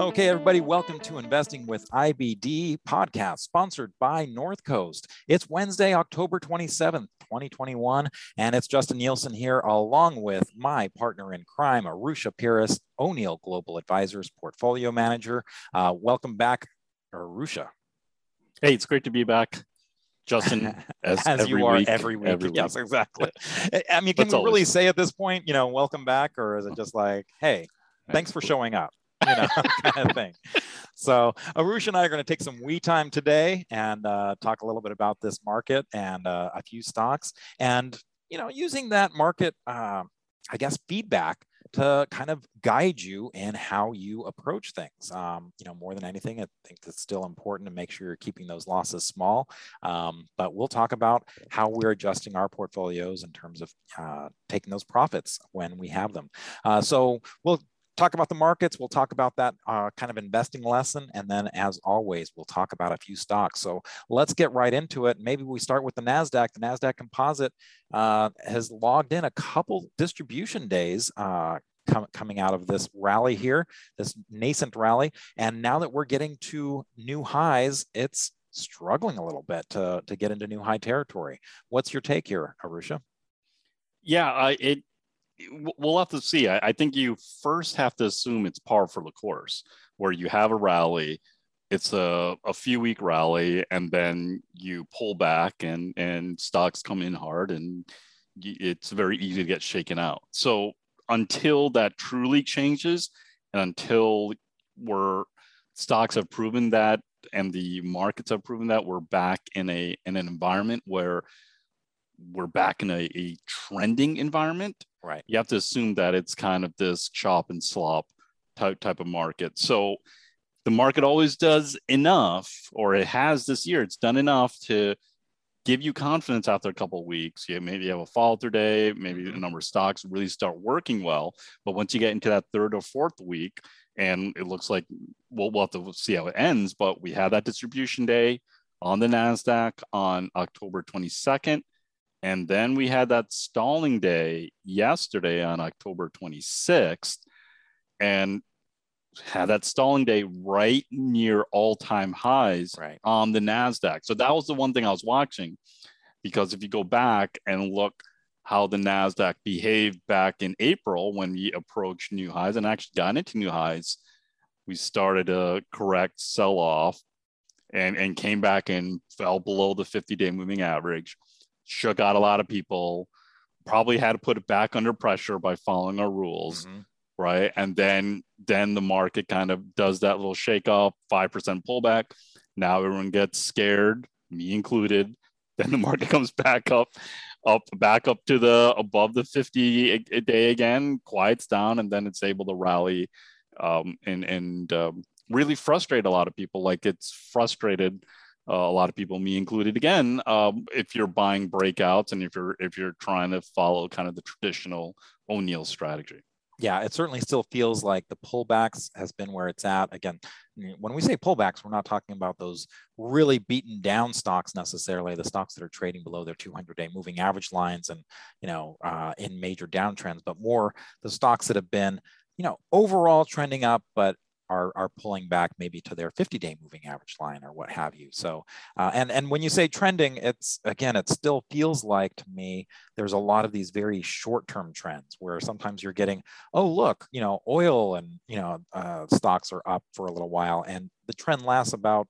Okay, everybody, welcome to Investing with IBD podcast sponsored by North Coast. It's Wednesday, October 27th, 2021, and it's Justin Nielsen here along with my partner in crime, Arusha Peiris, O'Neill Global Advisors Portfolio Manager. Uh, welcome back, Arusha. Hey, it's great to be back. Justin, as, as you are week, every week. Every week. Yes, exactly. I mean, can That's we really say at this point, you know, welcome back, or is it just like, hey, thanks for showing up? you know, kind of thing. So Arusha and I are going to take some we time today and uh, talk a little bit about this market and uh, a few stocks, and you know, using that market, uh, I guess, feedback to kind of guide you in how you approach things. Um, you know, more than anything, I think it's still important to make sure you're keeping those losses small. Um, but we'll talk about how we're adjusting our portfolios in terms of uh, taking those profits when we have them. Uh, so we'll talk about the markets. We'll talk about that uh, kind of investing lesson. And then, as always, we'll talk about a few stocks. So let's get right into it. Maybe we start with the NASDAQ. The NASDAQ composite uh, has logged in a couple distribution days. Uh, com- coming out of this rally here, this nascent rally. And now that we're getting to new highs, it's struggling a little bit to, to get into new high territory. What's your take here, Arusha? Yeah, uh, it we'll have to see. I, I, think you first have to assume it's par for the course, where you have a rally, it's a, a few week rally, and then you pull back and and stocks come in hard, and it's very easy to get shaken out. So until that truly changes, and until we're stocks have proven that, and the markets have proven that, we're back in a in an environment where we're back in a, a trending environment right. you have to assume that it's kind of this chop and slop type type of market. So the market always does enough or it has this year it's done enough to give you confidence after a couple of weeks. You maybe you have a follow through day maybe a mm-hmm. number of stocks really start working well. But once you get into that third or fourth week and it looks like we'll, we'll have to see how it ends but we had that distribution day on the nasdaq on october 22nd and then we had that stalling day yesterday on October 26th and had that stalling day right near all time highs right. on the NASDAQ. So that was the one thing I was watching because if you go back and look how the NASDAQ behaved back in April when we approached new highs and actually got into new highs, we started a correct sell off and, and came back and fell below the 50 day moving average shook out a lot of people, probably had to put it back under pressure by following our rules. Mm-hmm. Right. And then then the market kind of does that little shake off, 5% pullback. Now everyone gets scared, me included. Then the market comes back up, up back up to the above the 50 a, a day again, quiets down, and then it's able to rally um, and and um, really frustrate a lot of people. Like it's frustrated uh, a lot of people, me included, again, um, if you're buying breakouts and if you're if you're trying to follow kind of the traditional O'Neill strategy. Yeah, it certainly still feels like the pullbacks has been where it's at. Again, when we say pullbacks, we're not talking about those really beaten down stocks necessarily, the stocks that are trading below their 200-day moving average lines and you know uh, in major downtrends, but more the stocks that have been you know overall trending up, but are, are pulling back maybe to their 50 day moving average line or what have you. So, uh, and, and when you say trending, it's again, it still feels like to me, there's a lot of these very short term trends where sometimes you're getting, oh, look, you know, oil and, you know, uh, stocks are up for a little while and the trend lasts about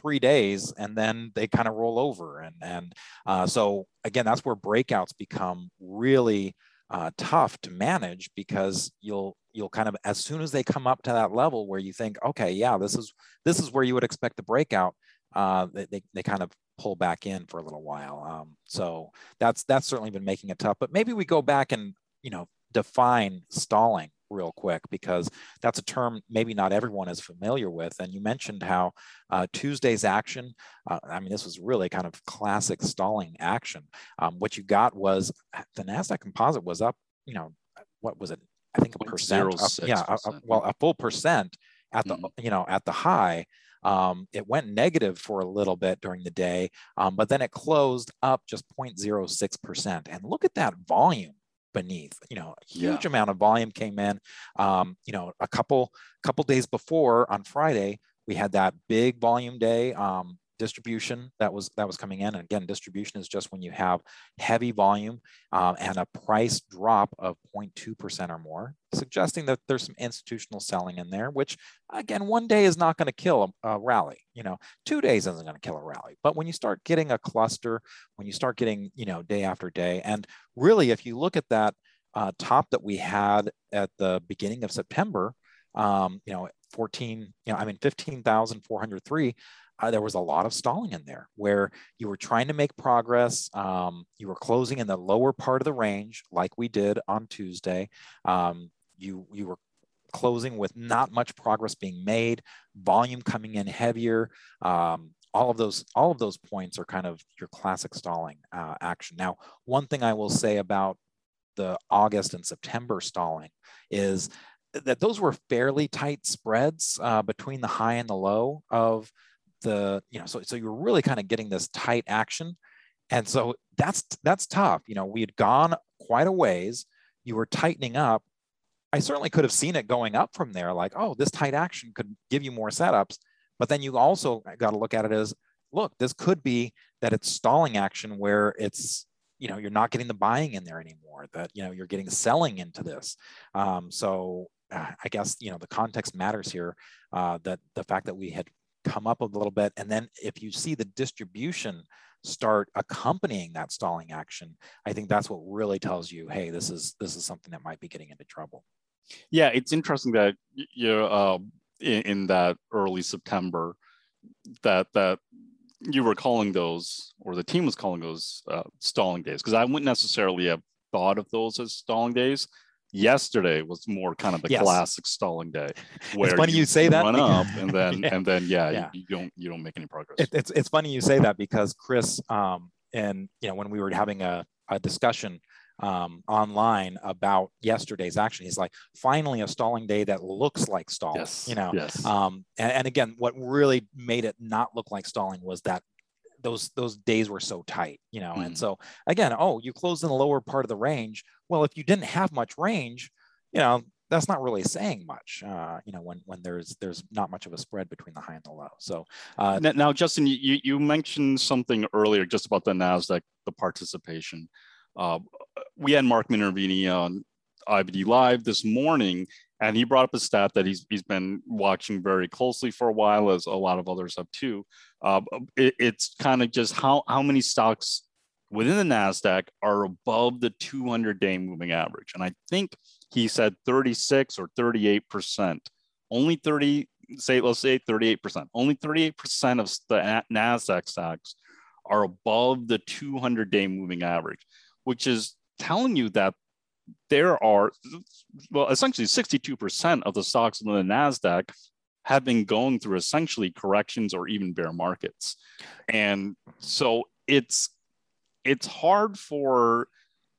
three days and then they kind of roll over. And, and uh, so again, that's where breakouts become really uh, tough to manage because you'll you'll kind of as soon as they come up to that level where you think okay yeah this is this is where you would expect the breakout uh, they, they kind of pull back in for a little while um, so that's that's certainly been making it tough but maybe we go back and you know define stalling real quick because that's a term maybe not everyone is familiar with. And you mentioned how uh, Tuesday's action, uh, I mean, this was really kind of classic stalling action. Um, what you got was the NASDAQ composite was up, you know, what was it? I think a percent. Up, yeah, a, a, well, a full percent at the, mm-hmm. you know, at the high. Um, it went negative for a little bit during the day, um, but then it closed up just 0.06%. And look at that volume beneath. You know, a huge yeah. amount of volume came in. Um, you know, a couple couple days before on Friday, we had that big volume day. Um, distribution that was that was coming in. And again distribution is just when you have heavy volume um, and a price drop of 0.2% or more suggesting that there's some institutional selling in there which again one day is not going to kill a, a, rally you know two days isn't going to kill a rally. But when you start getting a cluster when you start getting you know day after day and really if you look at that uh, top that we had at the beginning of september um, you know 14 you know i mean 15403 uh, there was a lot of stalling in there where you were trying to make progress. Um, you were closing in the lower part of the range, like we did on Tuesday. Um, you you were closing with not much progress being made, volume coming in heavier. Um, all of those all of those points are kind of your classic stalling uh, action. Now, one thing I will say about the August and September stalling is that those were fairly tight spreads uh, between the high and the low of the you know so so you're really kind of getting this tight action. And so that's that's tough. You know we had gone quite a ways. You were tightening up. I certainly could have seen it going up from there like oh this tight action could give you more setups. But then you also got to look at it as look this could be that it's stalling action where it's you know you're not getting the buying in there anymore that you know you're getting selling into this. Um, so uh, i guess you know the context matters here uh, that the fact that we had come up a little bit. And then if you see the distribution start accompanying that stalling action, I think that's what really tells you, hey, this is this is something that might be getting into trouble. Yeah, it's interesting that you're uh, in, in that early September that that you were calling those, or the team was calling those uh, stalling days, because I wouldn't necessarily have thought of those as stalling days yesterday was more kind of the yes. classic stalling day where it's funny you, you say that run up and then yeah. and then yeah, yeah. You, you, don't you don't make any progress it, it's it's funny you say that because chris um and you know when we were having a, a discussion um, online about yesterday's action. He's like, finally a stalling day that looks like stalling. Yes, you know. Yes. Um, and, and, again, what really made it not look like stalling was that those those days were so tight, you know. Mm. And so again, oh, you closed in the lower part of the range. Well, if you didn't have much range, you know, that's not really saying much, uh, you know, when when there's there's not much of a spread between the high and the low. So uh, now, now, Justin, you you mentioned something earlier just about the Nasdaq, the participation. Uh, we had Mark Minervini on IBD Live this morning, and he brought up a stat that he's, he's been watching very closely for a while, as a lot of others have too. Uh, it, it's kind of just how, how many stocks within the NASDAQ are above the 200 day moving average. And I think he said 36 or 38%. Only 30, say, let's say 38%. Only 38% of the NASDAQ stocks are above the 200 day moving average, which is telling you that there are, well, essentially 62% of the stocks in the NASDAQ have been going through essentially corrections or even bear markets. And so it's, it's hard for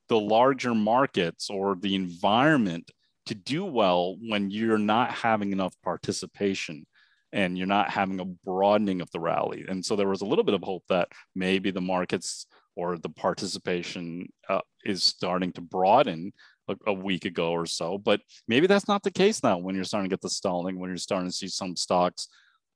the larger markets or the environment to do well when you're not having enough participation and you're not having a broadening of the rally. And so there was a little bit of hope that maybe the markets or the participation uh, is starting to broaden a, a, week ago or so. But maybe that's not the case now when you're starting to get the stalling, when you're starting to see some stocks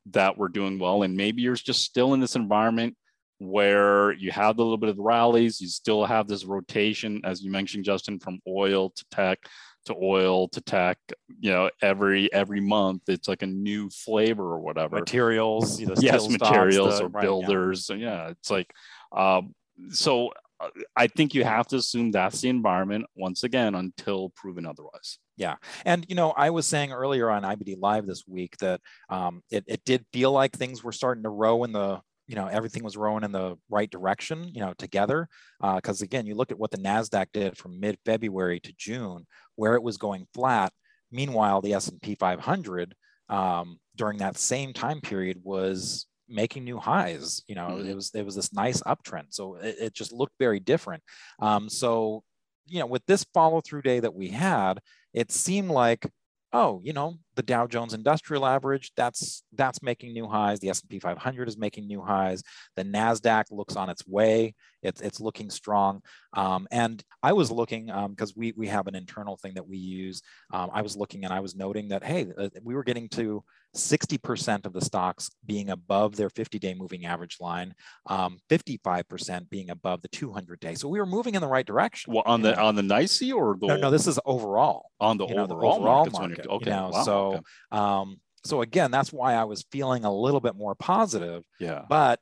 that were doing well. And maybe you're just still in this environment where you have a little bit of rallies, you still have this rotation, as you mentioned, Justin, from oil to tech to oil to tech you know every every month it's like a new flavor or whatever materials you know, yes materials to, or right, builders yeah. yeah it's like um, so uh, I think you have to assume that's the environment once again until proven otherwise. Yeah. And, you know, I was saying earlier on IBD Live this week that um, it, it did feel like things were starting to row in the, you know, everything was rowing in the right direction, you know, together. Because uh, again, you look at what the NASDAQ did from mid February to June, where it was going flat. Meanwhile, the S&P 500 um, during that same time period was making new highs. You know, mm-hmm. it was it was this nice uptrend. So it, it just looked very different. Um, so you know, with this follow through day that we had, it seemed like, oh, you know, the Dow Jones Industrial Average, that's that's making new highs. The S&P 500 is making new highs. The Nasdaq looks on its way. It's it's looking strong. Um, and I was looking because um, we we have an internal thing that we use. Um, I was looking and I was noting that hey, uh, we were getting to 60% of the stocks being above their 50-day moving average line, 55% um, being above the 200-day. So we were moving in the right direction. Well, on the know? on the NYSE or the no, no, this is overall on the, overall, know, the overall market. market okay, you know, wow, so okay. um, so again, that's why I was feeling a little bit more positive. Yeah, but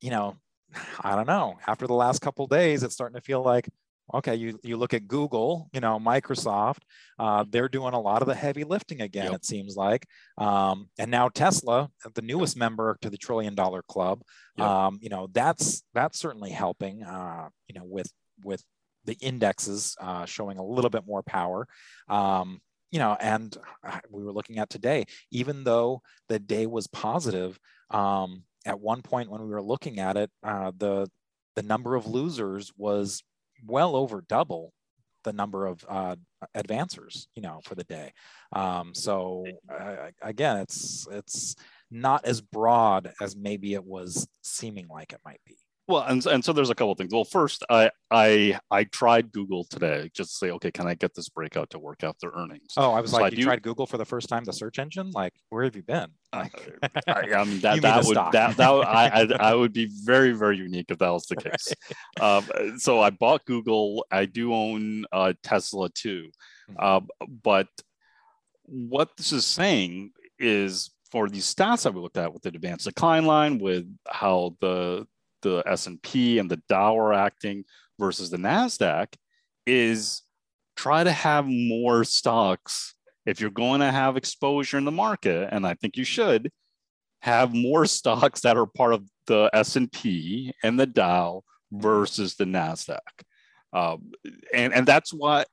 you know, I don't know. After the last couple days, it's starting to feel like okay you, you look at google you know microsoft uh, they're doing a lot of the heavy lifting again yep. it seems like um, and now tesla the newest member to the trillion dollar club yep. um, you know that's that's certainly helping uh, you know with with the indexes uh, showing a little bit more power um, you know and we were looking at today even though the day was positive um, at one point when we were looking at it uh, the the number of losers was well over double the number of uh, advancers, you know, for the day. Um, so uh, again, it's it's not as broad as maybe it was seeming like it might be. Well, and, and so there's a couple things. Well, first, I I I tried Google today just to say, okay, can I get this breakout to work out their earnings? Oh, I was so like, I you do... tried Google for the first time, the search engine. Like, where have you been? Like, I, I mean, that that would that, that I, I, I would be very very unique if that was the case. Right. Um, so I bought Google. I do own uh, Tesla too, mm-hmm. uh, but what this is saying is for these stats that we looked at with the advanced decline line, with how the the S&P and the Dow are acting versus the Nasdaq is try to have more stocks if you're going to have exposure in the market and I think you should have more stocks that are part of the S&P and the Dow versus the Nasdaq. Um, and and that's what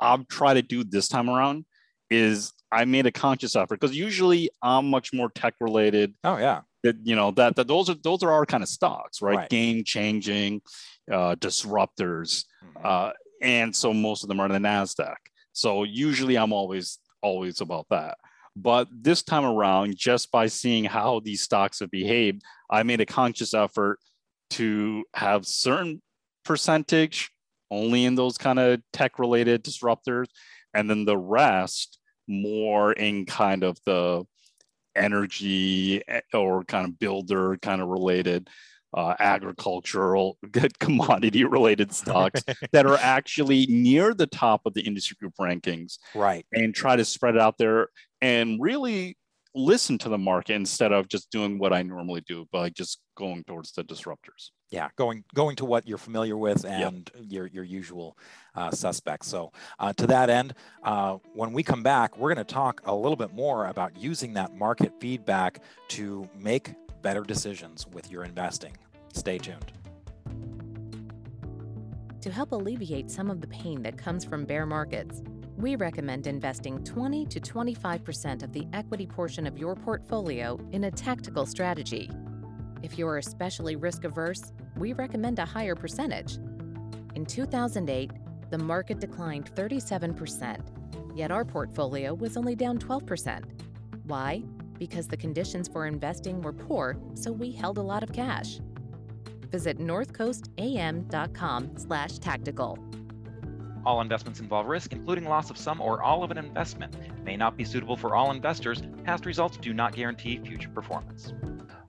I'm trying to do this time around is I made a conscious effort because usually I'm much more tech related. Oh yeah that you know that, that those are those are our kind of stocks right, right. game changing uh, disruptors mm-hmm. uh, and so most of them are in the nasdaq so usually i'm always always about that but this time around just by seeing how these stocks have behaved i made a conscious effort to have certain percentage only in those kind of tech related disruptors and then the rest more in kind of the energy eh, or kind of builder kind of related uh, agricultural commodity related stocks that are actually near the top of the industry group rankings right. and try to spread it out there and really listen to the market instead of just doing what i normally do by just going towards the disruptors yeah going going to what you're familiar with and yep. your your usual uh, suspects. So uh, to that end uh, when we come back we're going to talk a little bit more about using that market feedback to make better decisions with your investing. Stay tuned. To help alleviate some of the pain that comes from bear markets we recommend investing 20 to 25% of the equity portion of your portfolio in a tactical strategy if you're especially risk averse, we recommend a higher percentage. In 2008, the market declined 37%, yet our portfolio was only down 12%. Why? Because the conditions for investing were poor, so we held a lot of cash. Visit northcoastam.com/tactical. All investments involve risk, including loss of some or all of an investment. May not be suitable for all investors. Past results do not guarantee future performance.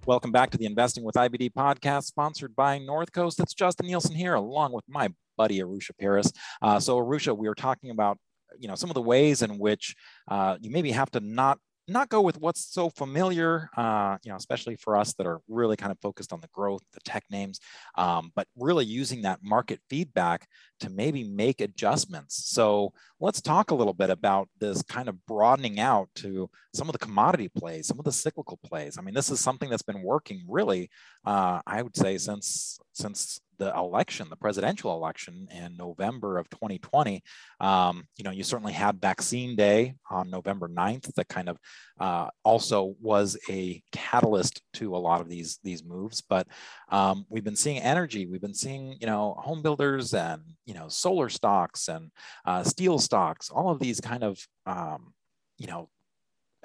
Welcome back to the Investing with IBD podcast, sponsored by North Coast. It's Justin Nielsen here, along with my buddy Arusha Peiris. Uh, so, Arusha, we were talking about you know some of the ways in which uh, you maybe have to not not go with what's so familiar, uh, you know, especially for us that are really kind of focused on the growth, the tech names, um, but really using that market feedback to maybe make adjustments. So let's talk a little bit about this kind of broadening out to some of the commodity plays, some of the cyclical plays. I mean, this is something that's been working really, uh, I would say, since since the election, the presidential election in November of 2020, um, you know, you certainly had Vaccine Day on November 9th that kind of uh, also was a catalyst to a lot of these these moves. But um, we've been seeing energy, we've been seeing, you know, home builders and you know solar stocks and uh, steel stocks, all of these kind of um, you know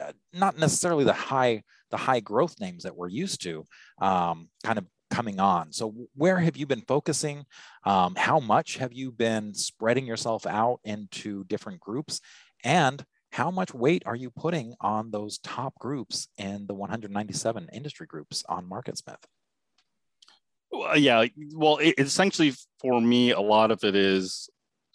uh, not necessarily the high the high growth names that we're used to um, kind of coming on. So where have you been focusing? Um, how much have you been spreading yourself out into different groups? And how much weight are you putting on those top groups in the 197 industry groups on MarketSmith? Well, yeah, well, it, essentially for me, a lot of it is,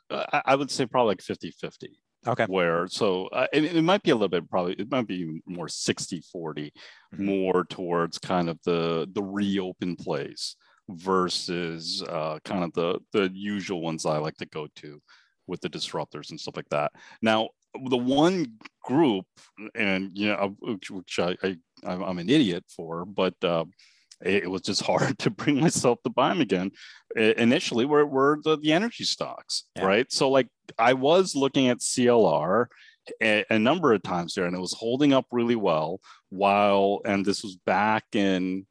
uh, I would say probably like 50 50. Okay. Where, so uh, it, it, might be a little bit probably, it might be more 60 40, mm-hmm. more towards kind of the, the reopen plays versus uh, kind of the, the usual ones I like to go to with the disruptors and stuff like that. Now, the one group, and you know, which, which I, I I'm an idiot for, but uh, it, was just hard to bring myself to buy them again. initially, were were the, the energy stocks, yeah. right? So like I was looking at CLR a, a, number of times there, and it was holding up really well. While and this was back in,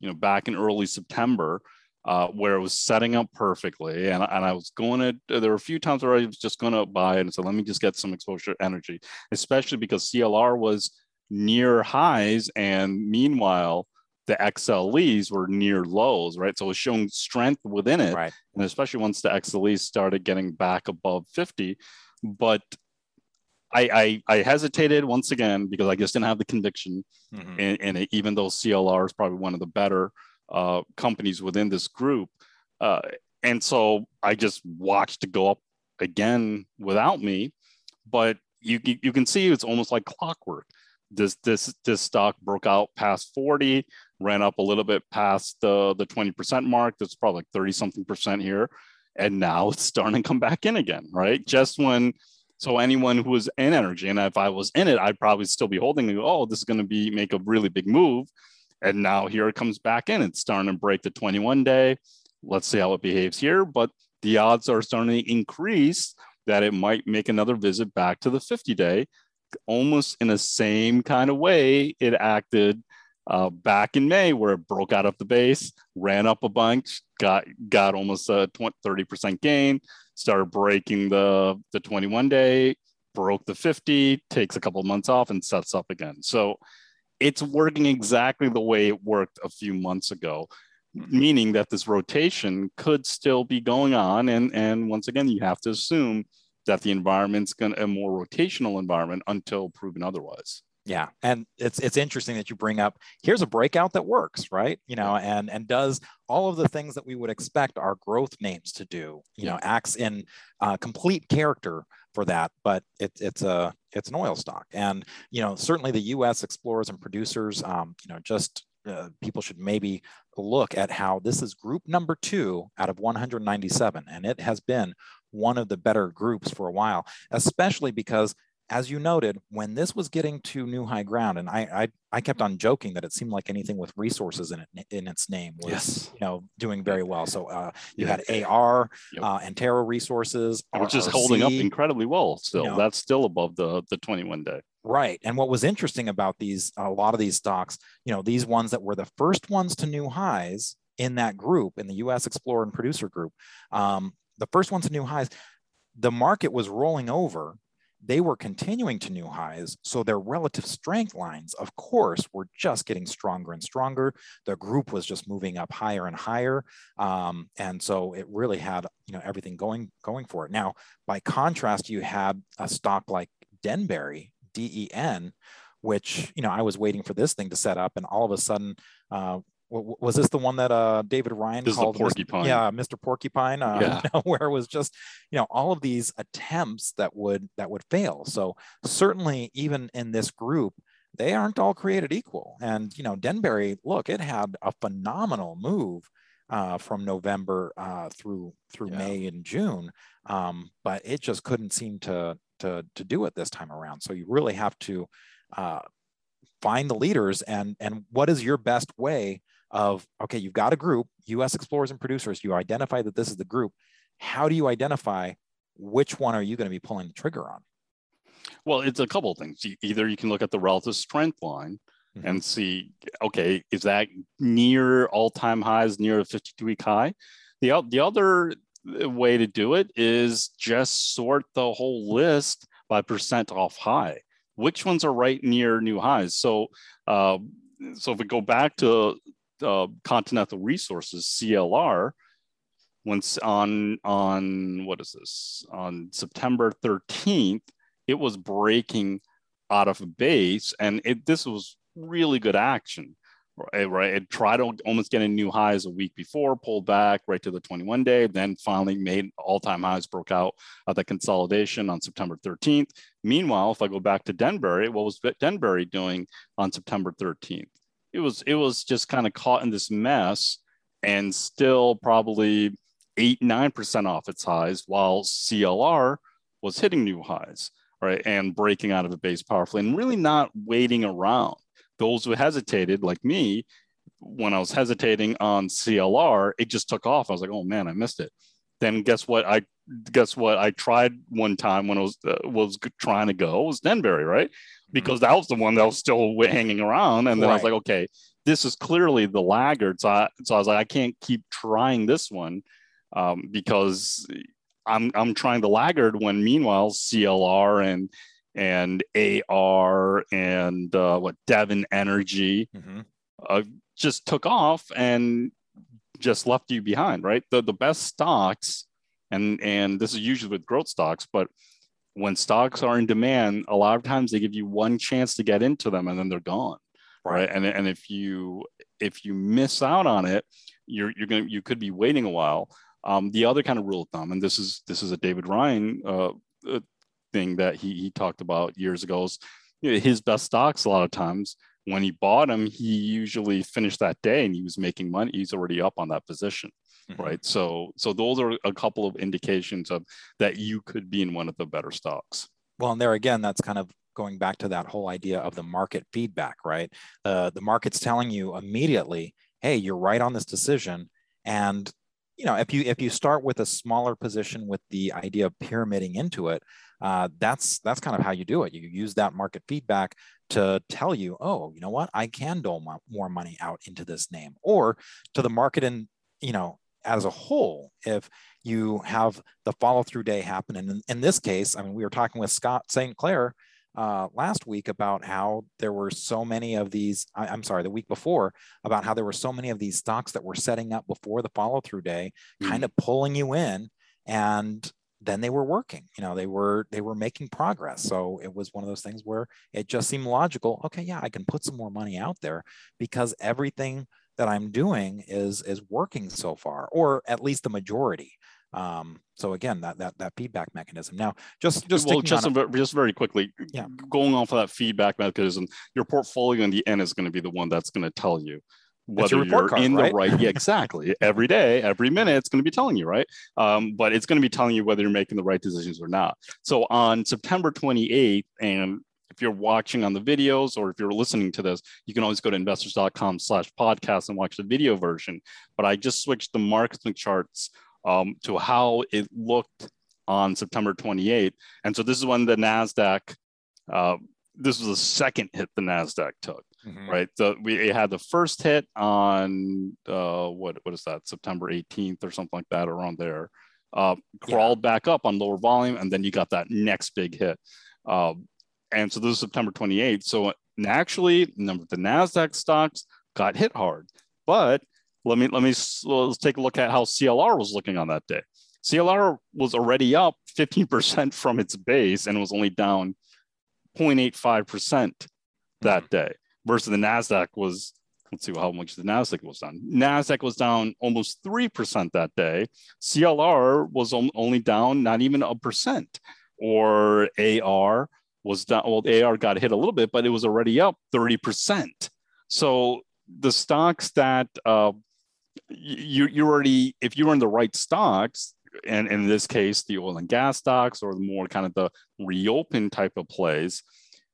you know, back in early September uh, where it was setting up perfectly. And, and I was going to, there were a few times where I was just going to buy it and so let me just get some exposure energy, especially because CLR was near highs. And meanwhile, the XLEs were near lows, right? So it was showing strength within it. Right. And especially once the XLEs started getting back above 50. But I, I, I hesitated once again because I just didn't have the conviction mm-hmm. in, in it, even though CLR is probably one of the better uh, companies within this group. Uh, and so I just watched it go up again without me. But you, you can see it's almost like clockwork. This, this, this stock broke out past 40, ran up a little bit past the, the 20% mark. That's probably like 30 something percent here. And now it's starting to come back in again, right? Just when so anyone who was in energy, and if I was in it, I'd probably still be holding. Oh, this is going to be make a really big move. And now here it comes back in. It's starting to break the 21 day. Let's see how it behaves here. But the odds are starting to increase that it might make another visit back to the 50 day, almost in the same kind of way it acted uh, back in May, where it broke out of the base, ran up a bunch, got got almost a 20, 30% gain, started breaking the, the 21 day, broke the 50, takes a couple of months off, and sets up again. So it's working exactly the way it worked a few months ago meaning that this rotation could still be going on and and once again you have to assume that the environment's going to a more rotational environment until proven otherwise yeah and it's it's interesting that you bring up here's a breakout that works right you know and and does all of the things that we would expect our growth names to do you yeah. know acts in uh, complete character for that, but it, it's a it's an oil stock, and you know certainly the U.S. explorers and producers, um, you know, just uh, people should maybe look at how this is group number two out of 197, and it has been one of the better groups for a while, especially because as you noted, when this was getting to new high ground, and I, I, I kept on joking that it seemed like anything with resources in it in its name was yes. you know doing very well. So uh, you yeah. had AR, yep. uh, Antero Resources, which is holding up incredibly well. Still, you know, that's still above the the 21 day. Right. And what was interesting about these, a lot of these stocks, you know, these ones that were the first ones to new highs in that group, in the US Explorer and Producer group, um, the first ones to new highs, the market was rolling over they were continuing to new highs. So their relative strength lines, of course, were just getting stronger and stronger. The group was just moving up higher and higher. Um, and so it really had, you know, everything going, going for it. Now, by contrast, you had a stock like Denbury, DEN, which, you know, I was waiting for this thing to set up and all of a sudden, uh, was this the one that uh, David Ryan this called Porcupine? Mr. Yeah, Mr. Porcupine. Uh, yeah. You know, where it was just you know all of these attempts that would that would fail. So certainly, even in this group, they aren't all created equal. And you know, Denbury, look, it had a phenomenal move uh, from November uh, through through yeah. May and June, um, but it just couldn't seem to to to do it this time around. So you really have to uh, find the leaders and and what is your best way of okay you've got a group us explorers and producers you identify that this is the group. How do you identify which one are you going to be pulling the trigger on? Well it's a couple of things. Either you can look at the relative strength line mm-hmm. and see okay is that near all-time highs near a 52 week high? The, the other way to do it is just sort the whole list by percent off high. Which ones are right near new highs. So, uh, so if we go back to uh, Continental Resources (CLR), once on on what is this on September 13th, it was breaking out of base, and it this was really good action right? It tried to almost get a new highs a week before, pulled back right to the 21 day, then finally made all time highs, broke out of the consolidation on September 13th. Meanwhile, if I go back to Denbury, what was Denbury doing on September 13th? It was it was just kind of caught in this mess and still probably eight nine percent off its highs, while CLR was hitting new highs, right, and breaking out of a base powerfully, and really not waiting around those who hesitated, like me, when I was hesitating on CLR, it just took off. I was like, oh man, I missed it. Then guess what? I guess what? I tried one time when I was uh, was trying to go was Denbury, right? Because that was the one that was still hanging around, and then right. I was like, okay, this is clearly the laggard. So I, so I was like, I can't keep trying this one um, because I'm I'm trying the laggard when meanwhile CLR and and AR and uh, what Devon Energy mm-hmm. uh, just took off and just left you behind, right? The the best stocks, and and this is usually with growth stocks, but when stocks are in demand, a lot of times they give you one chance to get into them and then they're gone, right? right? And and if you if you miss out on it, you're you're gonna you could be waiting a while. Um, the other kind of rule of thumb, and this is this is a David Ryan uh, uh thing that he, he talked about years ago is you know, his best stocks a lot of times when he bought them he usually finished that day and he was making money he's already up on that position mm-hmm. right? So so those are a couple of indications of that you could be in one of the better stocks. Well and there again that's kind of going back to that whole idea of the market feedback right? Uh, the market's telling you immediately hey you're right on this decision. And you know if you if you start with a smaller position with the idea of pyramiding into it uh, that's that's kind of how you do it. You use that market feedback to tell you, oh, you know what, I can dole more money out into this name, or to the market and you know as a whole, if you have the follow through day happen, and in, in, this case, I mean, we were talking with Scott St. Clair uh, last week about how there were so many of these. I, am sorry, the week before about how there were so many of these stocks that were setting up before the follow through day, mm-hmm. kind of pulling you in and then they were working you know they were they were making progress so it was one of those things where it just seemed logical okay yeah i can put some more money out there because everything that i'm doing is is working so far or at least the majority. Um, so again that that that feedback mechanism. Now just just well just, a, just very quickly yeah. going off of that feedback mechanism your portfolio in the end is going to be the one that's going to tell you whether you're card, in right? the right? yeah exactly. Every day every minute it's going to be telling you right? Um, but it's going to be telling you whether you're making the right decisions or not. So on september 28th and if you're watching on the videos or if you're listening to this you can always go to investors.com slash podcast and watch the video version but i just switched the market charts um, to how it looked on september 28th and so this is when the nasdaq uh, this was the second hit the nasdaq took mm-hmm. right? So we had the first hit on uh, what what is that? September 18th or something like that, around there. Uh, crawled yeah. back up on lower volume, and then you got that next big hit. Uh, and so this is September 28th. So naturally, number the Nasdaq stocks got hit hard, but let me let me let's take a look at how CLR was looking on that day. CLR was already up 15% from its base and was only down 0.85% that mm-hmm. day versus the Nasdaq was let's see how much the Nasdaq was down. Nasdaq was down almost three percent that day. CLR was only down not even a percent, or AR was down. Well, AR got hit a little bit, but it was already up thirty percent. So the stocks that uh, you you already if you were in the right stocks. And in this case, the oil and gas stocks, or the more kind of the reopen type of plays,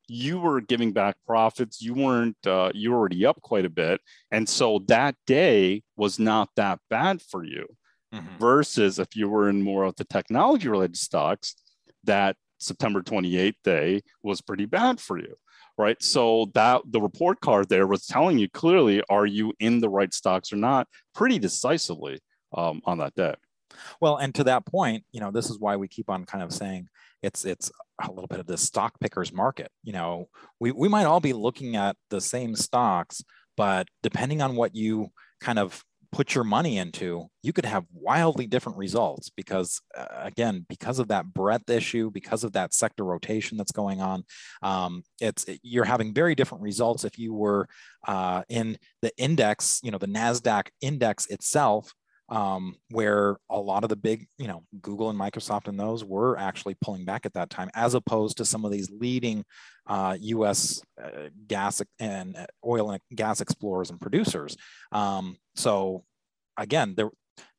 you were giving back profits you weren't uh, you were already up quite a bit and so that day was not that bad for you mm-hmm. versus if you were in more of the technology related stocks that september 28th day was pretty bad for you right so that the report card there was telling you clearly are you in the right stocks or not pretty decisively um, on that day Well, and to that point, you know, this is why we keep on kind of saying it's it's a little bit of the stock pickers market. You know, we, we might all be looking at the same stocks, but depending on what you kind of put your money into, you could have wildly different results because, uh, again, because of that breadth issue, because of that sector rotation that's going on, um, it's you're having very different results if you were uh, in the index, you know, the Nasdaq index itself um, where a lot of the big, you know, Google and Microsoft and those were actually pulling back at that time, as opposed to some of these leading uh, U.S. Uh, gas and uh, oil and gas explorers and producers. Um, so again, there,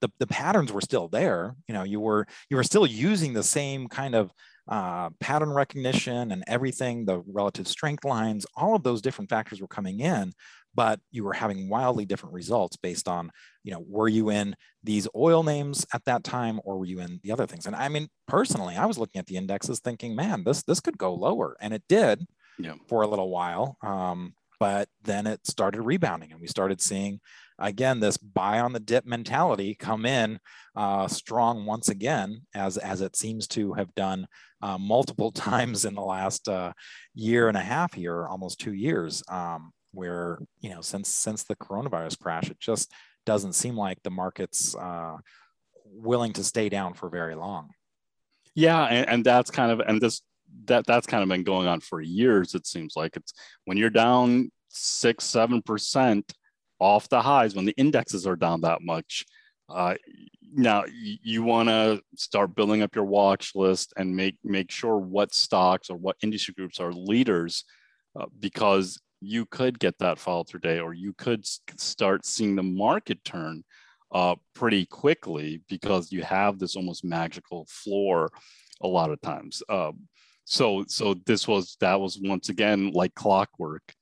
the, the patterns were still there. You know, you were you were still using the same kind of uh, pattern recognition and everything, the relative strength lines, all of those different factors were coming in, but you were having wildly different results based on, you know, were you in these oil names at that time or were you in the other things? And I mean, personally, I was looking at the indexes thinking, man, this this could go lower, and it did yeah. for a little while. Um, but then it started rebounding, and we started seeing again this buy on the dip mentality come in uh, strong once again, as as it seems to have done uh, multiple times in the last uh, year and a half here, almost two years. Um, where you know since since the coronavirus crash it just doesn't seem like the market's uh, willing to stay down for very long. Yeah and, and that's kind of and this that that's kind of been going on for years it seems like. It's when you're down six seven percent off the highs when the indexes are down that much uh, now you want to start building up your watch list and make make sure what stocks or what industry groups are leaders uh, because you could get that follow through day or you could start seeing the market turn uh, pretty quickly because you have this almost magical floor a lot of times. Um, so, so this was, that was once again like clockwork.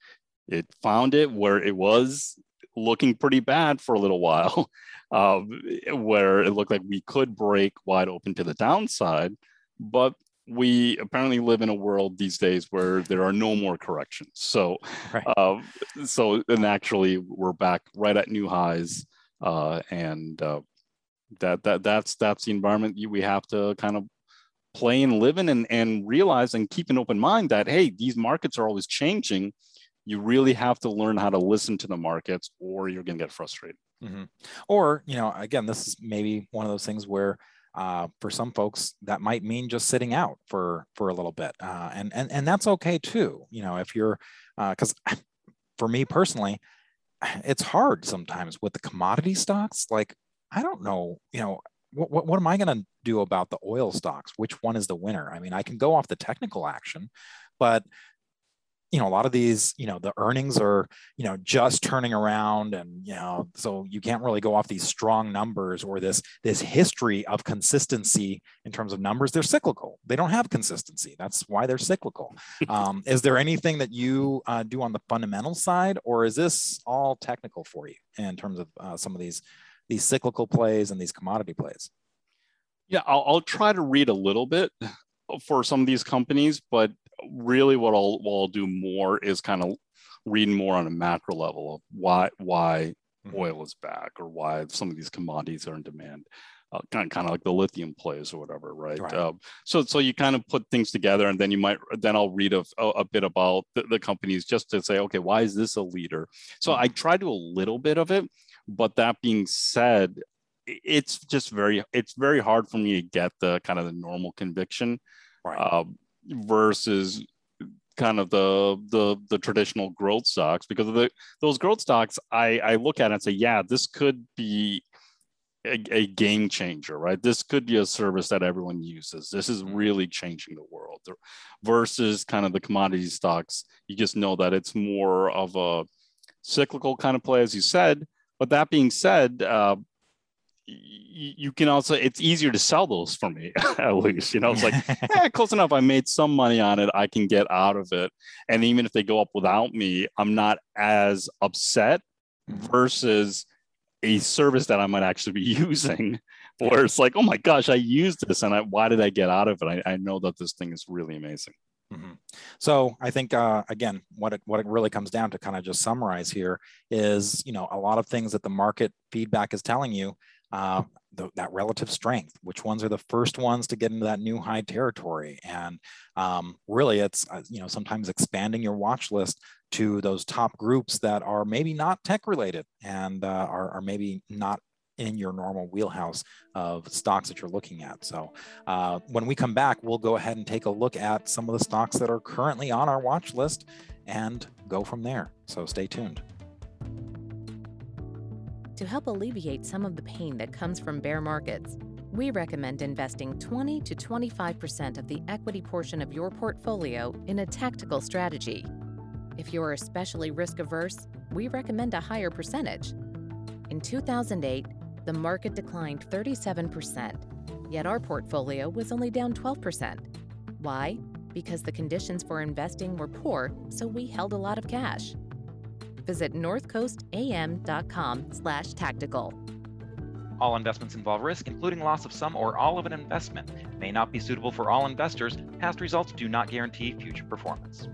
It found it where it was looking pretty bad for a little while, uh, where it looked like we could break wide open to the downside, but we apparently live in a world these days where there are no more corrections. So, right. uh, so and actually we're back right at new highs, uh, and uh, that that that's that's the environment we have to kind of play and live in, and and realize and keep an open mind that hey, these markets are always changing. You really have to learn how to listen to the markets, or you're going to get frustrated. Mm-hmm. Or you know, again, this is maybe one of those things where uh, for some folks, that might mean just sitting out for for a little bit, uh, and and and that's okay too. You know, if you're because uh, for me personally, it's hard sometimes with the commodity stocks. Like I don't know, you know, what what, what am I going to do about the oil stocks? Which one is the winner? I mean, I can go off the technical action, but you know a lot of these you know the earnings are you know just turning around and you know so you can't really go off these strong numbers or this this history of consistency in terms of numbers. They're cyclical. They don't have consistency. That's why they're cyclical. Um, is there anything that you uh, do on the fundamental side or is this all technical for you in terms of uh, some of these these cyclical plays and these commodity plays? Yeah I'll, I'll try to read a little bit for some of these companies but really what I'll, what I'll do more is kind of read more on a macro level of why why mm-hmm. oil is back or why some of these commodities are in demand. Uh, kind, of, kind of like the lithium plays or whatever, right? right. Uh, so, so you kind of put things together, and then you might then I'll read a, a, bit about the, the, companies just to say, okay, why is this a leader? So mm-hmm. I try to a little bit of it, but that being said, it's just very it's very hard for me to get the kind of the normal conviction. Right. Uh, versus kind of the the the traditional growth stocks because of the those growth stocks I I look at and say yeah this could be a, a, game changer right? This could be a service that everyone uses. This is mm-hmm. really changing the world. Versus kind of the commodity stocks you just know that it's more of a cyclical kind of play as you said. But that being said uh, you can also it's easier to sell those for me at least you know it's like yeah close enough i made some money on it i can get out of it and even if they go up without me i'm not as upset mm-hmm. versus a service that i might actually be using where it's like oh my gosh i used this and I, why did i get out of it I, I know that this thing is really amazing Mm-hmm. So I think uh, again, what it, what it really comes down to, kind of just summarize here, is you know a lot of things that the market feedback is telling you uh, the, that relative strength, which ones are the first ones to get into that new high territory. And um, really, it's, uh, you know, sometimes expanding your watch list to those top groups that are maybe not tech related and uh, are, are maybe not in your normal wheelhouse of stocks that you're looking at. So uh, when we come back, we'll go ahead and take a look at some of the stocks that are currently on our watch list and go from there. So stay tuned. To help alleviate some of the pain that comes from bear markets, we recommend investing 20 to 25% of the equity portion of your portfolio in a tactical strategy. If you're especially risk averse, we recommend a higher percentage. In 2008, the market declined 37%, yet our portfolio was only down 12%. Why? Because the conditions for investing were poor, so we held a lot of cash. Visit northcoastam.com slash tactical. All investments involve risk, including loss of some or all of an investment. May not be suitable for all investors. Past results do not guarantee future performance.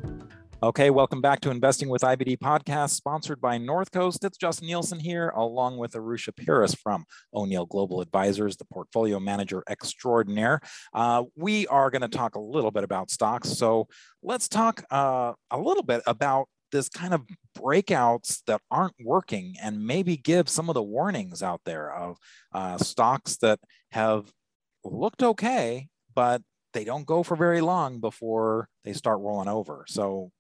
Okay, welcome back to Investing with IBD podcast, sponsored by North Coast. It's Justin Nielsen here, along with Arusha Peiris from O'Neill Global Advisors, the portfolio manager extraordinaire. Uh, we are going to talk a little bit about stocks. So let's talk uh, a little bit about this kind of breakouts that aren't working and maybe give some of the warnings out there of uh, stocks that have looked okay, but they don't go for very long before they start rolling over. So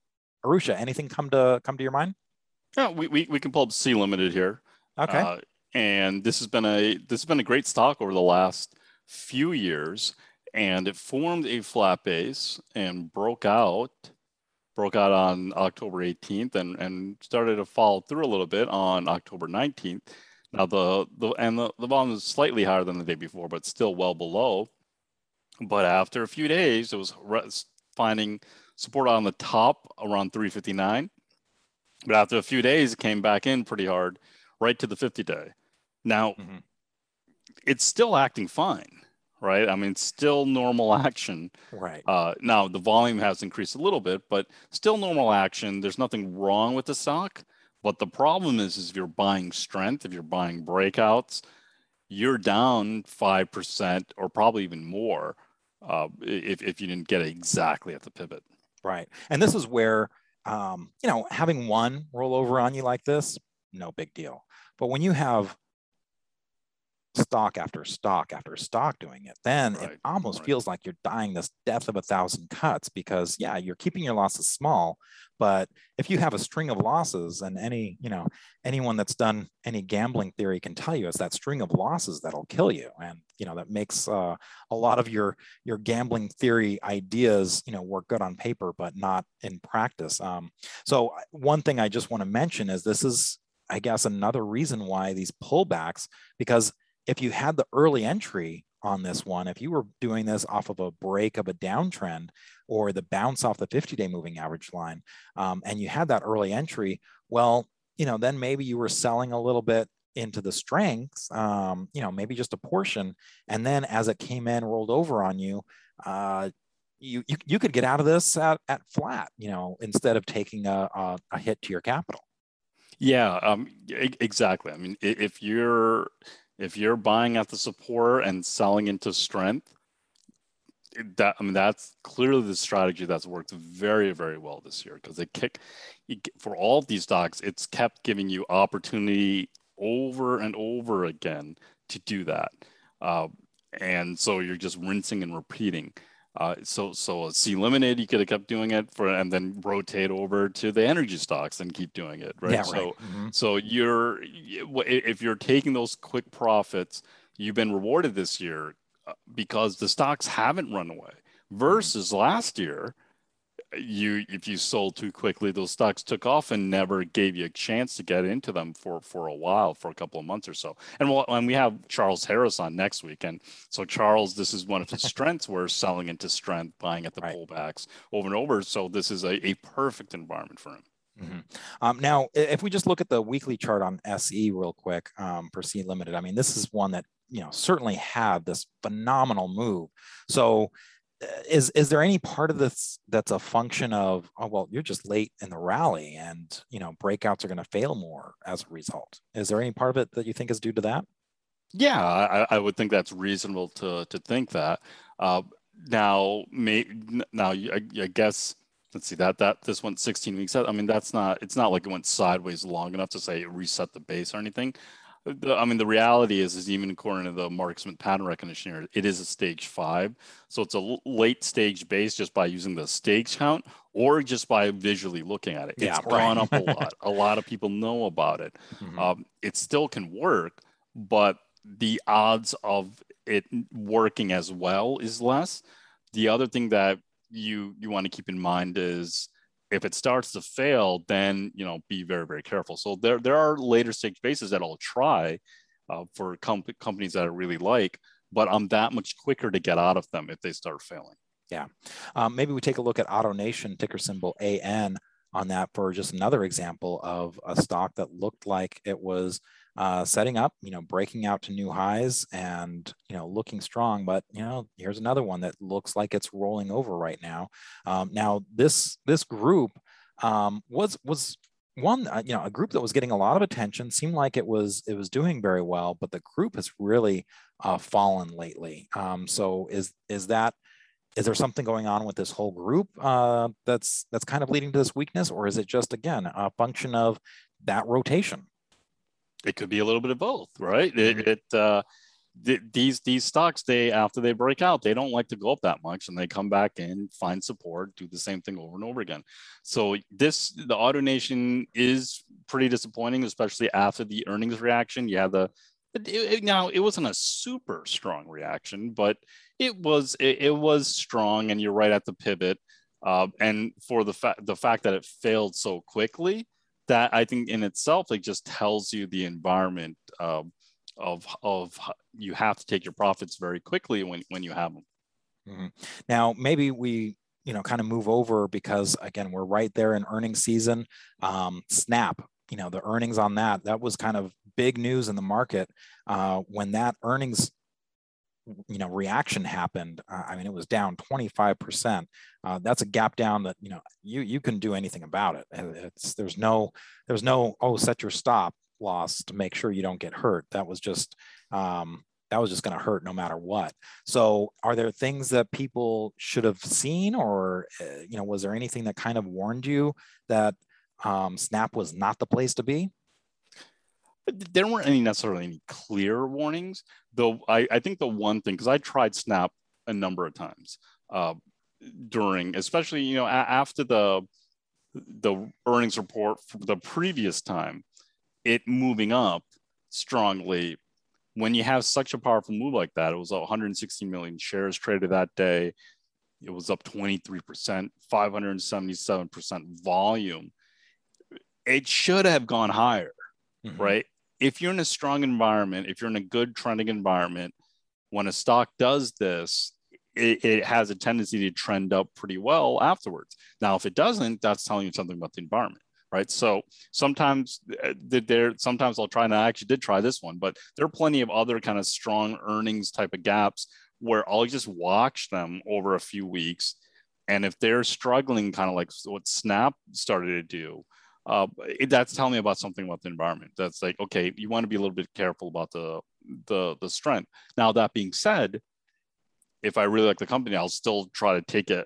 Arusha, anything come to come to your mind? Yeah, we, we, we can pull up Sea Limited here. Okay. Uh, and this has been a this has been a great stock over the last few years, and it formed a flat base and broke out, broke out on October 18th, and and started to fall through a little bit on October 19th. Now the the and the, the volume is slightly higher than the day before, but still well below. But after a few days, it was finding support on the top around 359. But after a few days, it came back in pretty hard, right to the 50 day. Now, mm-hmm. it's still acting fine, right? I mean, still normal action. Right. Uh, now, the volume has increased a little bit, but still normal action. There's nothing wrong with the stock. But the problem is, is if you're buying strength, if you're buying breakouts, you're down 5% or probably even more uh, if, if you didn't get it exactly at the pivot. Right. And this is where, um, you know, having one roll over on you like this, no big deal. But when you have stock after stock after stock doing it, then right. it almost right. feels like you're dying this death of a thousand cuts because yeah, you're keeping your losses small. But if you have a string of losses, and any, you know, anyone that's done any gambling theory can tell you it's that string of losses that'll kill you. And you know, that makes uh, a lot of your your gambling theory ideas, you know, work good on paper, but not in practice. Um, so one thing I just want to mention is this is I guess another reason why these pullbacks, because if you had the early entry on this one, if you were doing this off of a break of a downtrend or the bounce off the 50 day moving average line, um, and you had that early entry, well, you know, then maybe you were selling a little bit into the strengths, um, you know, maybe just a portion. And then as it came in, rolled over on you, uh, you, you, you could get out of this at, at flat, you know, instead of taking a, a, a hit to your capital. Yeah, um, exactly. I mean, if you're if you're buying at the support and selling into strength, that I mean that's clearly the strategy that's worked very very well this year because they kick for all of these stocks it's kept giving you opportunity over and over again to do that. Uh, and so you're just rinsing and repeating uh, so so Sea Limited, you could have kept doing it for, and then rotate over to the energy stocks and keep doing it, right? Yeah, so right. Mm-hmm. so you're if you're taking those quick profits, you've been rewarded this year uh, because the stocks haven't run away. Mm-hmm. Versus last year, you if you sold too quickly those stocks took off and never gave you a chance to get into them for for a while for a couple of months or so and we'll, and we have charles harris on next week and so charles this is one of his strengths we're selling into strength buying at the right. pullbacks over and over so this is a, a perfect environment for him Mm-hmm. Um, now, if we just look at the weekly chart on SE real quick um, for Sea Limited, I mean, this is one that you know certainly had this phenomenal move. So is is there any part of this that's a function of oh well you're just late in the rally and you know breakouts are going to fail more as a result is there any part of it that you think is due to that Yeah, I, I would think that's reasonable to to think that. Uh, now, may, now I, I guess let's see that that this went 16 weeks. I mean, that's not it's not like it went sideways long enough to say reset the base or anything. The, I mean, the reality is, is even according to the MarketSmith pattern recognition here, it is a stage five. So it's a late stage base just by using the stage count or just by visually looking at it. It's yeah, gone up a lot. A lot of people know about it. Mm-hmm. Um, it still can work, but the odds of it working as well is less. The other thing that you you want to keep in mind is if it starts to fail, then you know be very very careful. So there there are later stage bases that I'll try uh, for com- companies that I really like, but I'm that much quicker to get out of them if they start failing. Yeah, um, maybe we take a look at AutoNation ticker symbol AN on that for just another example of a stock that looked like it was uh, setting up, you know, breaking out to new highs and, you know, looking strong. But, you know, here's another one that looks like it's rolling over right now. Um, now, this this group um, was was one uh, you know a group that was getting a lot of attention seemed like it was it was doing very well but the group has really uh, fallen lately um, so is is that is there something going on with this whole group uh, that's that's kind of leading to this weakness or is it just again a function of that rotation it could be a little bit of both, right? Mm-hmm. It, it uh, th- these these stocks they after they break out they don't like to go up that much and they come back in find support do the same thing over and over again so this the AutoNation is pretty disappointing especially after the earnings reaction yeah the it, it, now it wasn't a super strong reaction but it was it, it was strong and you're right at the pivot uh, and for the fact the fact that it failed so quickly that I think in itself like just tells you the environment of of you have to take your profits very quickly when when you have them. Mm-hmm. Now maybe we you know kind of move over because again we're right there in earnings season. Um, Snap, you know the earnings on that that was kind of big news in the market uh, when that earnings you know reaction happened uh, i mean it was down 25% uh, that's a gap down that you know you you can do anything about it. It's there's no there's no oh set your stop loss to make sure you don't get hurt. That was just um, that was just going to hurt no matter what. So are there things that people should have seen or uh, you know was there anything that kind of warned you that um, snap was not the place to be there weren't any necessarily any clear warnings, though. I, I think the one thing because I tried Snap a number of times uh, during, especially you know a- after the the earnings report for the previous time, it moving up strongly. When you have such a powerful move like that, it was 116 million shares traded that day. It was up 23%, 577% volume. It should have gone higher, mm-hmm. right? If you're in a strong environment, if you're in a good trending environment, when a stock does this, it, it, has a tendency to trend up pretty well afterwards. Now, if it doesn't, that's telling you something about the environment, right? So sometimes uh, there, sometimes I'll try, and I actually did try this one, but there are plenty of other kind of strong earnings type of gaps where I'll just watch them over a few weeks. And if they're struggling, kind of like what Snap started to do, uh, it, that's telling me about something about the environment. That's like, okay, you want to be a little bit careful about the, the, the strength. Now, that being said, if I really like the company, I'll still try to take it.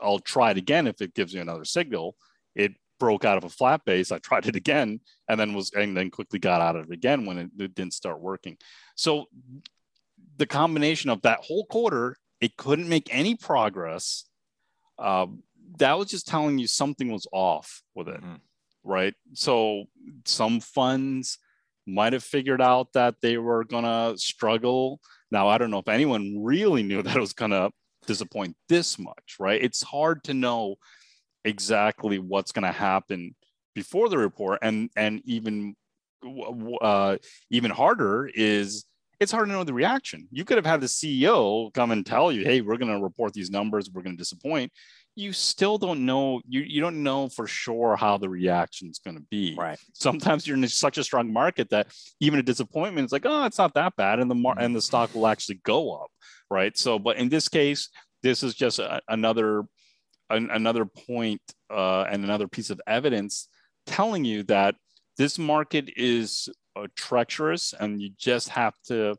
I'll try it again if it gives me another signal. It broke out of a flat base. I tried it again and then was and then quickly got out of it again when it, it didn't start working. So the combination of that whole quarter, it couldn't make any progress. Uh, that was just telling you something was off with it. Mm-hmm right? So some funds might have figured out that they were going to struggle. Now, I don't know if anyone really knew that it was going to disappoint this much, right? It's hard to know exactly what's going to happen before the report and and even uh, even harder is it's hard to know the reaction. You could have had the CEO come and tell you, "Hey, we're going to report these numbers. We're going to disappoint." You still don't know you, you don't know for sure how the reaction is going to be. Right. Sometimes you're in such a strong market that even a disappointment is like oh it's not that bad and the mar- and the stock will actually go up right? So but in this case this is just a, another an, another point uh, and another piece of evidence telling you that this market is uh, treacherous, and you just have to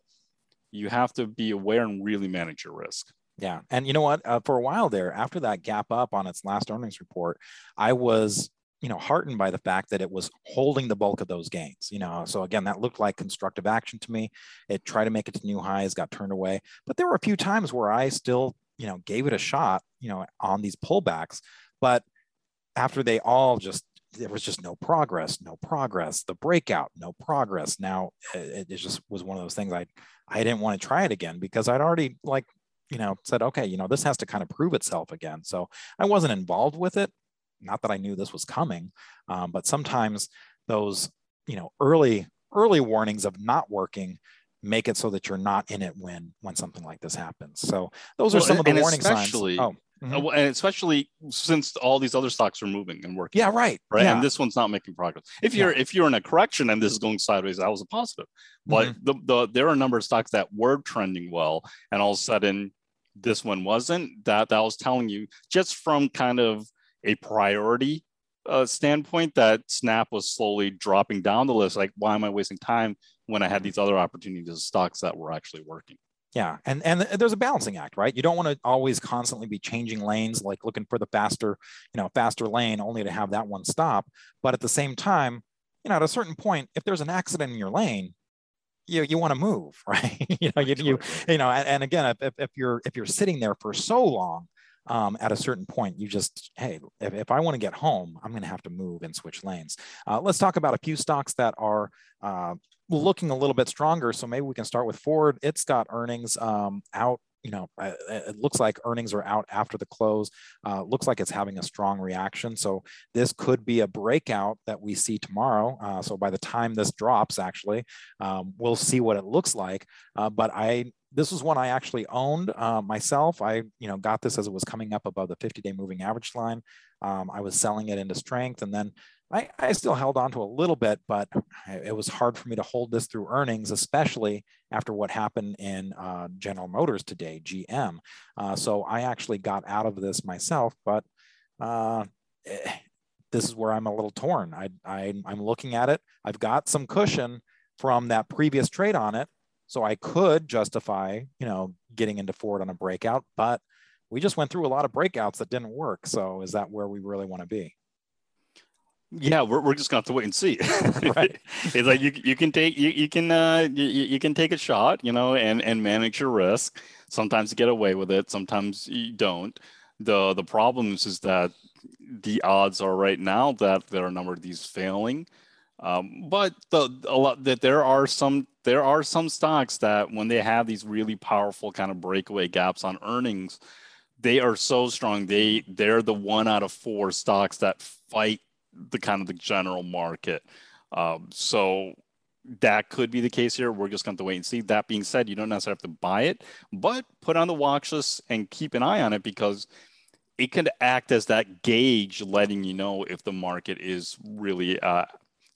you have to be aware and really manage your risk. Yeah, and you know what? Uh, for a while there, after that gap up on its last earnings report, I was you know heartened by the fact that it was holding the bulk of those gains you know so again that looked like constructive action to me it tried to make it to new highs got turned away but there were a few times where i still you know gave it a shot you know on these pullbacks but after they all just there was just no progress no progress the breakout no progress now it, it just was one of those things i i didn't want to try it again because i'd already like you know said okay you know this has to kind of prove itself again so i wasn't involved with it not that I knew this was coming, um, but sometimes those, you know, early early warnings of not working make it so that you're not in it when when something like this happens. So those well, are some of the warning signs. Oh. Mm-hmm. And especially since all these other stocks are moving and working. Yeah, right. Right. Yeah. And this one's not making progress. If you're yeah. if you're in a correction and this is going sideways, that was a positive. But mm-hmm. the, the there are a number of stocks that were trending well, and all of a sudden this one wasn't. That that was telling you just from kind of a priority uh, standpoint that Snap was slowly dropping down the list. Like, why am I wasting time when I had these other opportunities, of stocks that were actually working? Yeah, and and there's a balancing act, right? You don't want to always constantly be changing lanes, like looking for the faster, you know, faster lane, only to have that one stop. But at the same time, you know, at a certain point, if there's an accident in your lane, you you want to move, right? you know, you, you you know, and, and again, if, if you're if you're sitting there for so long, um, at a certain point, you just, hey, if, if I want to get home, I'm going to have to move and switch lanes. Uh, let's talk about a few stocks that are uh, looking a little bit stronger. So maybe we can start with Ford. It's got earnings um, out you know, it looks like earnings are out after the close. Uh, looks like it's having a strong reaction. So this could be a breakout that we see tomorrow. Uh, so by the time this drops, actually, um, we'll see what it looks like. Uh, but I this was one I actually owned uh, myself. I, you know, got this as it was coming up above the 50-day moving average line. Um, I was selling it into strength, and then I, I still held on to a little bit, but it was hard for me to hold this through earnings, especially after what happened in uh, General Motors today, GM. Uh, so I actually got out of this myself, but uh, eh, this is where I'm a little torn. I, I, I'm looking at it. I've got some cushion from that previous trade on it so I could justify, you know, getting into Ford on a breakout, but we just went through a lot of breakouts that didn't work. So is that where we really want to be? Yeah, we're, we're just gonna have to wait and see. right. it's like you, you can take you, you can uh you, you can take a shot, you know, and and manage your risk. Sometimes you get away with it, sometimes you don't. The the problems is that the odds are right now that there are a number of these failing. Um, but the, a lot that there are some there are some stocks that when they have these really powerful kind of breakaway gaps on earnings, they are so strong. They they're the one out of four stocks that fight the kind of the general market. Um, so that could be the case here. We're just going to wait and see. That being said, you don't necessarily have to buy it, but put on the watch list and keep an eye on it because it can act as that gauge, letting you know if the market is really uh,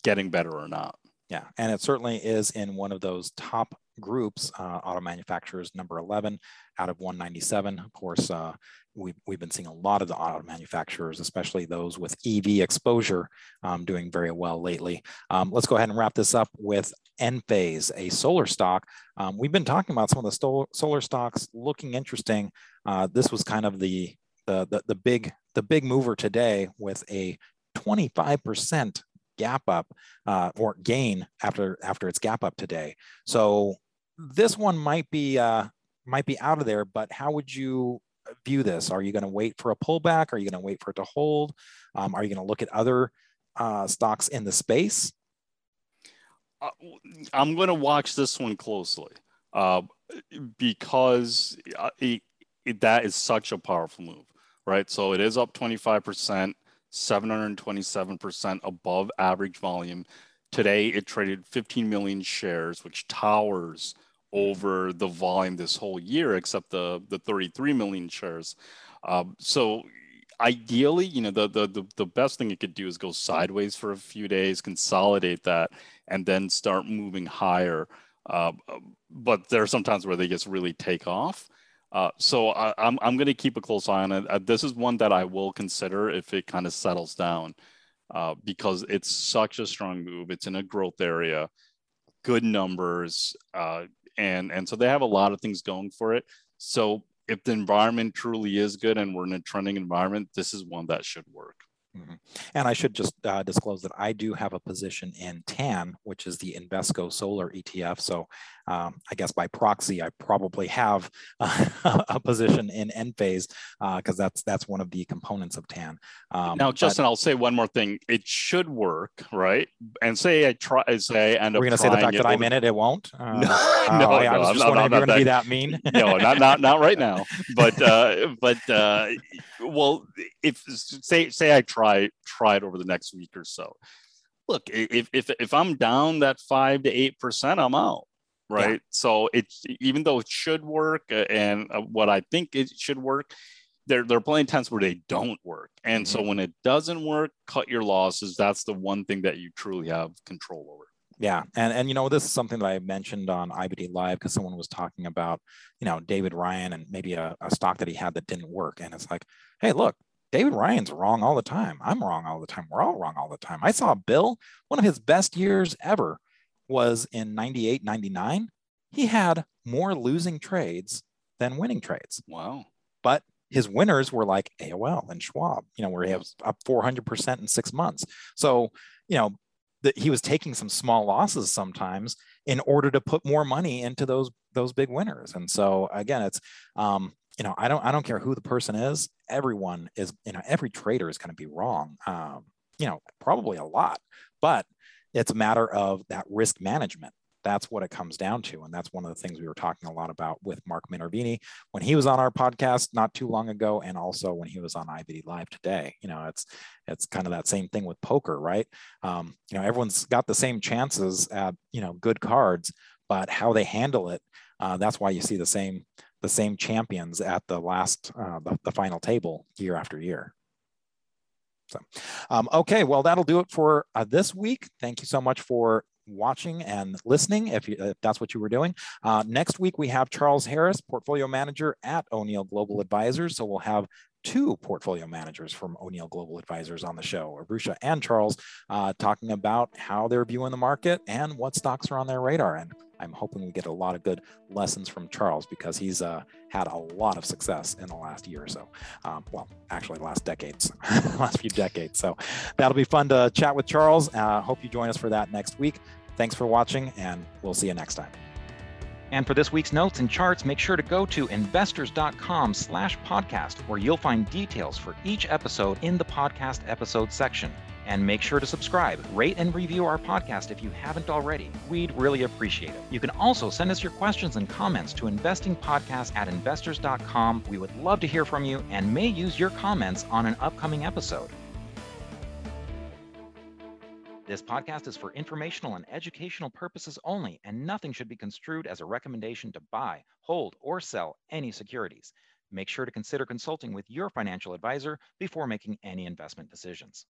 getting better or not. Yeah, and it certainly is in one of those top groups, uh, auto manufacturers, number 11 out of 197. Of course, uh, we've, we've been seeing a lot of the auto manufacturers, especially those with EV exposure, um, doing very well lately. Um, let's go ahead and wrap this up with Enphase, a solar stock. Um, we've been talking about some of the solar stocks looking interesting. Uh, this was kind of the, the, the, the, big, the big mover today with a 25% gap up uh, or gain after after its gap up today. So this one might be uh, might be out of there. But how would you view this? Are you going to wait for a pullback? Are you going to wait for it to hold? Um, are you going to look at other uh, stocks in the space? Uh, I'm going to watch this one closely uh, because uh, it, it, that is such a powerful move, right? So it is up 25%. 727% above average volume. Today, it traded 15 million shares, which towers over the volume this whole year, except the, the 33 million shares. Um, so ideally, you know, the, the, the, best thing it could do is go sideways for a few days, consolidate that, and then start moving higher. Uh, but there are some times where they just really take off. Uh, so I, am I'm, I'm going to keep a close eye on it. Uh, this is one that I will consider if it kind of settles down, uh, because it's such a strong move. It's in a growth area. good numbers, uh, and and so they have a lot of things going for it. So if the environment truly is good and we're in a trending environment, this is one that should work. Mm-hmm. And I should just uh, disclose that I do have a position in TAN, which is the Invesco Solar ETF. So um, I guess by proxy, I probably have uh, a position in Enphase because uh, because that's that's one of the components of TAN. Um, now, Justin, but, I'll say one more thing. It should work, right? And say I try, say I end up. We're going to say the fact that I'm in it, it won't. Uh, no, no, I, I was just wondering if you're going to be that mean. no, not not not right now. But uh, but uh, well, if say say I try try it over the next week or so. Look, if if if I'm down that five to eight percent, I'm out right? Yeah. So it's even though it should work, uh, and uh, what I think it should work, there there are plenty of times where they don't work, and mm-hmm. so when it doesn't work, cut your losses. That's the one thing that you truly have control over. Yeah, and and you know this is something that I mentioned on IBD Live because someone was talking about you know David Ryan and maybe a, a stock that he had that didn't work, and it's like, hey, look, David Ryan's wrong all the time. I'm wrong all the time. We're all wrong all the time. I saw Bill, one of his best years ever, was in 98, 99, he had more losing trades than winning trades. Wow. But his winners were like AOL and Schwab, you know, where he was up 400% in six months. So, you know, that he was taking some small losses sometimes in order to put more money into those those big winners. And so again, it's um, you know, I don't I don't care who the person is. Everyone is, you know, every trader is going to be wrong. Um, you know, probably a lot, but it's a matter of that risk management. That's what it comes down to. And that's one of the things we were talking a lot about with Mark Minervini when he was on our podcast not too long ago, and also when he was on IBD Live today. You know, it's it's kind of that same thing with poker, right? Um, you know, everyone's got the same chances at you know good cards, but how they handle it, uh, that's why you see the same the same champions at the last uh, the, the final table year after year. So, um, okay, well, that'll do it for uh, this week. Thank you so much for watching and listening if, you, if that's what you were doing. Uh, next week, we have Charles Harris, portfolio manager at O'Neill Global Advisors. So we'll have two portfolio managers from O'Neill Global Advisors on the show, Arusha and Charles, uh, talking about how they're viewing the market and what stocks are on their radar. And I'm hoping we get a lot of good lessons from Charles because he's uh, had a lot of success in the last year or so. Um, well, actually, last decades, last few decades. So that'll be fun to chat with Charles. Uh, hope you join us for that next week. Thanks for watching, and we'll see you next time. And for this week's notes and charts, make sure to go to investors.com slash podcast, where you'll find details for each episode in the podcast episode section. And make sure to subscribe, rate, and review our podcast if you haven't already. We'd really appreciate it. You can also send us your questions and comments to investingpodcast at investors.com. We would love to hear from you and may use your comments on an upcoming episode. This podcast is for informational and educational purposes only, and nothing should be construed as a recommendation to buy, hold, or sell any securities. Make sure to consider consulting with your financial advisor before making any investment decisions.